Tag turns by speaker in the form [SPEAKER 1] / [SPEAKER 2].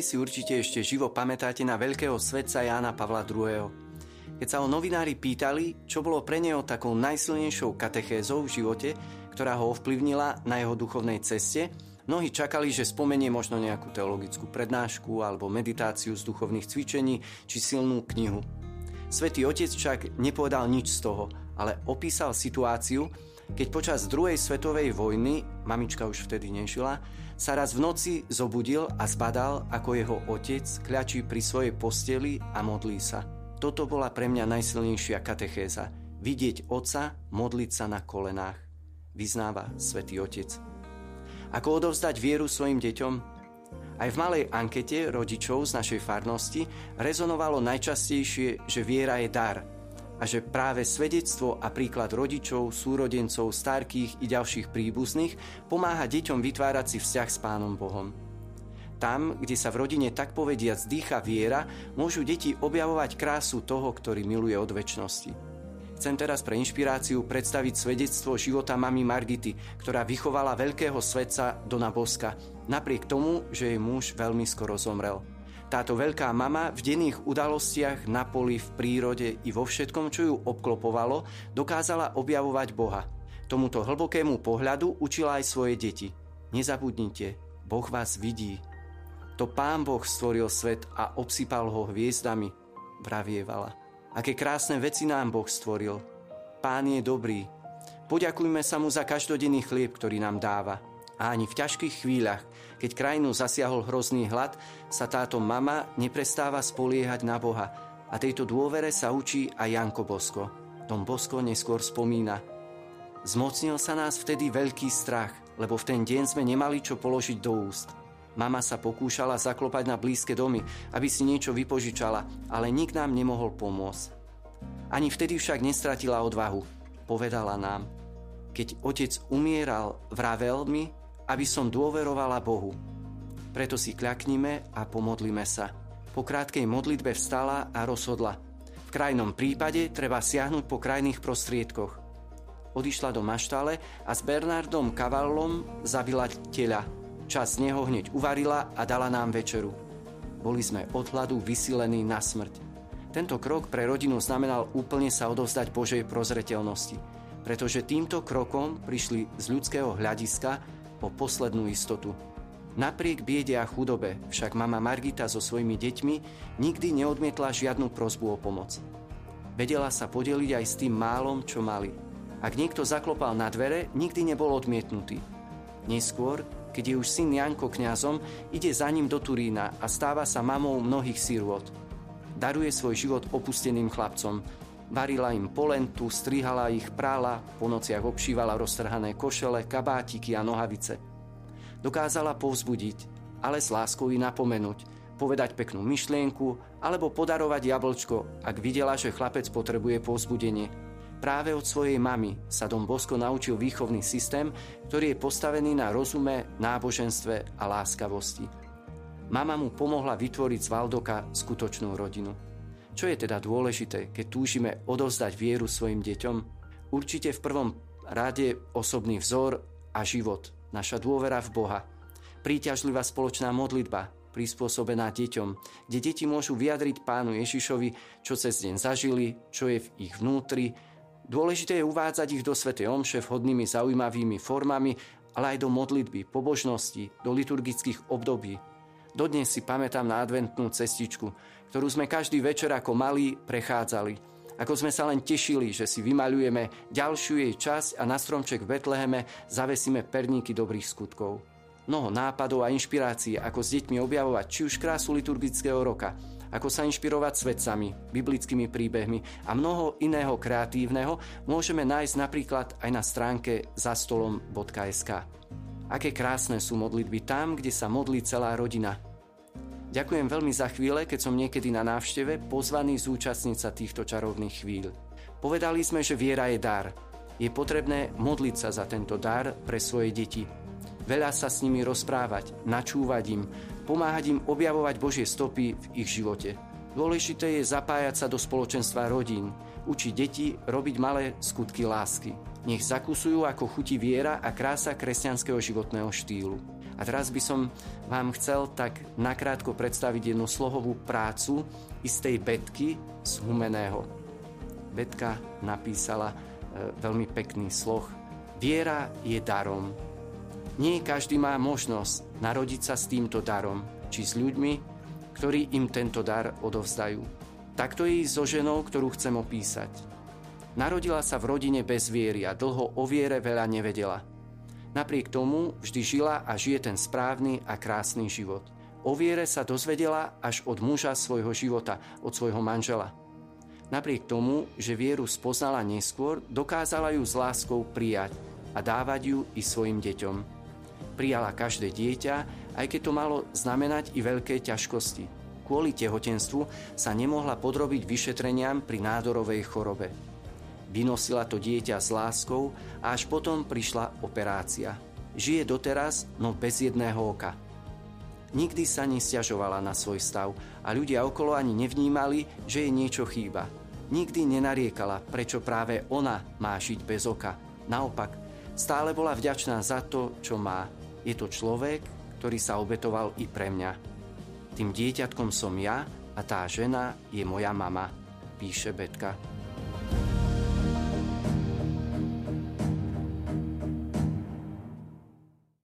[SPEAKER 1] Mnohí si určite ešte živo pamätáte na veľkého svetca Jána Pavla II. Keď sa ho novinári pýtali, čo bolo pre neho takou najsilnejšou katechézou v živote, ktorá ho ovplyvnila na jeho duchovnej ceste, mnohí čakali, že spomenie možno nejakú teologickú prednášku alebo meditáciu z duchovných cvičení či silnú knihu. Svetý otec však nepovedal nič z toho, ale opísal situáciu, keď počas druhej svetovej vojny, mamička už vtedy nežila, sa raz v noci zobudil a zbadal, ako jeho otec kľačí pri svojej posteli a modlí sa. Toto bola pre mňa najsilnejšia katechéza. Vidieť otca, modliť sa na kolenách. Vyznáva svätý Otec. Ako odovzdať vieru svojim deťom? Aj v malej ankete rodičov z našej farnosti rezonovalo najčastejšie, že viera je dar – a že práve svedectvo a príklad rodičov, súrodencov, starkých i ďalších príbuzných pomáha deťom vytvárať si vzťah s Pánom Bohom. Tam, kde sa v rodine tak povediac dýcha viera, môžu deti objavovať krásu toho, ktorý miluje od väčšnosti. Chcem teraz pre inšpiráciu predstaviť svedectvo života mamy Margity, ktorá vychovala veľkého svetca Dona Boska, napriek tomu, že jej muž veľmi skoro zomrel. Táto veľká mama v denných udalostiach na poli, v prírode i vo všetkom, čo ju obklopovalo, dokázala objavovať Boha. Tomuto hlbokému pohľadu učila aj svoje deti. Nezabudnite, Boh vás vidí. To Pán Boh stvoril svet a obsypal ho hviezdami, vravievala. Aké krásne veci nám Boh stvoril. Pán je dobrý. Poďakujme sa mu za každodenný chlieb, ktorý nám dáva. A ani v ťažkých chvíľach, keď krajinu zasiahol hrozný hlad, sa táto mama neprestáva spoliehať na Boha a tejto dôvere sa učí aj Janko Bosko. Tom Bosko neskôr spomína. Zmocnil sa nás vtedy veľký strach, lebo v ten deň sme nemali čo položiť do úst. Mama sa pokúšala zaklopať na blízke domy, aby si niečo vypožičala, ale nik nám nemohol pomôcť. Ani vtedy však nestratila odvahu. Povedala nám, keď otec umieral, vravel mi, aby som dôverovala Bohu. Preto si kľaknime a pomodlíme sa. Po krátkej modlitbe vstala a rozhodla. V krajnom prípade treba siahnuť po krajných prostriedkoch. Odišla do maštale a s Bernardom Kavallom zabila teľa. Čas z neho hneď uvarila a dala nám večeru. Boli sme od hladu vysilení na smrť. Tento krok pre rodinu znamenal úplne sa odovzdať Božej prozreteľnosti, pretože týmto krokom prišli z ľudského hľadiska o poslednú istotu. Napriek biede a chudobe však mama Margita so svojimi deťmi nikdy neodmietla žiadnu prozbu o pomoc. Vedela sa podeliť aj s tým málom, čo mali. Ak niekto zaklopal na dvere, nikdy nebol odmietnutý. Neskôr, keď je už syn Janko kňazom, ide za ním do Turína a stáva sa mamou mnohých sírvot. Daruje svoj život opusteným chlapcom, Varila im polentu, strihala ich, prála, po nociach obšívala roztrhané košele, kabátiky a nohavice. Dokázala povzbudiť, ale s láskou i napomenúť, povedať peknú myšlienku alebo podarovať jablčko, ak videla, že chlapec potrebuje povzbudenie. Práve od svojej mamy sa Dom Bosko naučil výchovný systém, ktorý je postavený na rozume, náboženstve a láskavosti. Mama mu pomohla vytvoriť z Valdoka skutočnú rodinu. Čo je teda dôležité, keď túžime odovzdať vieru svojim deťom? Určite v prvom rade osobný vzor a život, naša dôvera v Boha. Príťažlivá spoločná modlitba, prispôsobená deťom, kde deti môžu vyjadriť pánu Ježišovi, čo cez deň zažili, čo je v ich vnútri. Dôležité je uvádzať ich do Sv. Omše vhodnými zaujímavými formami, ale aj do modlitby, pobožnosti, do liturgických období. Dodnes si pamätám na adventnú cestičku, ktorú sme každý večer ako malí prechádzali. Ako sme sa len tešili, že si vymaľujeme ďalšiu jej časť a na stromček v Betleheme zavesíme perníky dobrých skutkov. Mnoho nápadov a inšpirácií, ako s deťmi objavovať či už krásu liturgického roka, ako sa inšpirovať svetcami, biblickými príbehmi a mnoho iného kreatívneho môžeme nájsť napríklad aj na stránke zastolom.sk. Aké krásne sú modlitby tam, kde sa modlí celá rodina – Ďakujem veľmi za chvíle, keď som niekedy na návšteve pozvaný zúčastniť sa týchto čarovných chvíľ. Povedali sme, že viera je dar. Je potrebné modliť sa za tento dar pre svoje deti. Veľa sa s nimi rozprávať, načúvať im, pomáhať im objavovať Božie stopy v ich živote. Dôležité je zapájať sa do spoločenstva rodín, učiť deti robiť malé skutky lásky. Nech zakusujú, ako chutí viera a krása kresťanského životného štýlu. A teraz by som vám chcel tak nakrátko predstaviť jednu slohovú prácu istej Betky z Humeného. Betka napísala e, veľmi pekný sloh. Viera je darom. Nie každý má možnosť narodiť sa s týmto darom, či s ľuďmi, ktorí im tento dar odovzdajú. Takto je so ženou, ktorú chcem opísať. Narodila sa v rodine bez viery a dlho o viere veľa nevedela. Napriek tomu vždy žila a žije ten správny a krásny život. O viere sa dozvedela až od muža svojho života, od svojho manžela. Napriek tomu, že vieru spoznala neskôr, dokázala ju s láskou prijať a dávať ju i svojim deťom. Prijala každé dieťa aj keď to malo znamenať i veľké ťažkosti. Kvôli tehotenstvu sa nemohla podrobiť vyšetreniam pri nádorovej chorobe. Vynosila to dieťa s láskou a až potom prišla operácia. Žije doteraz, no bez jedného oka. Nikdy sa nesťažovala na svoj stav a ľudia okolo ani nevnímali, že jej niečo chýba. Nikdy nenariekala, prečo práve ona má žiť bez oka. Naopak, stále bola vďačná za to, čo má. Je to človek, ktorý sa obetoval i pre mňa. Tým dieťatkom som ja a tá žena je moja mama, píše Betka.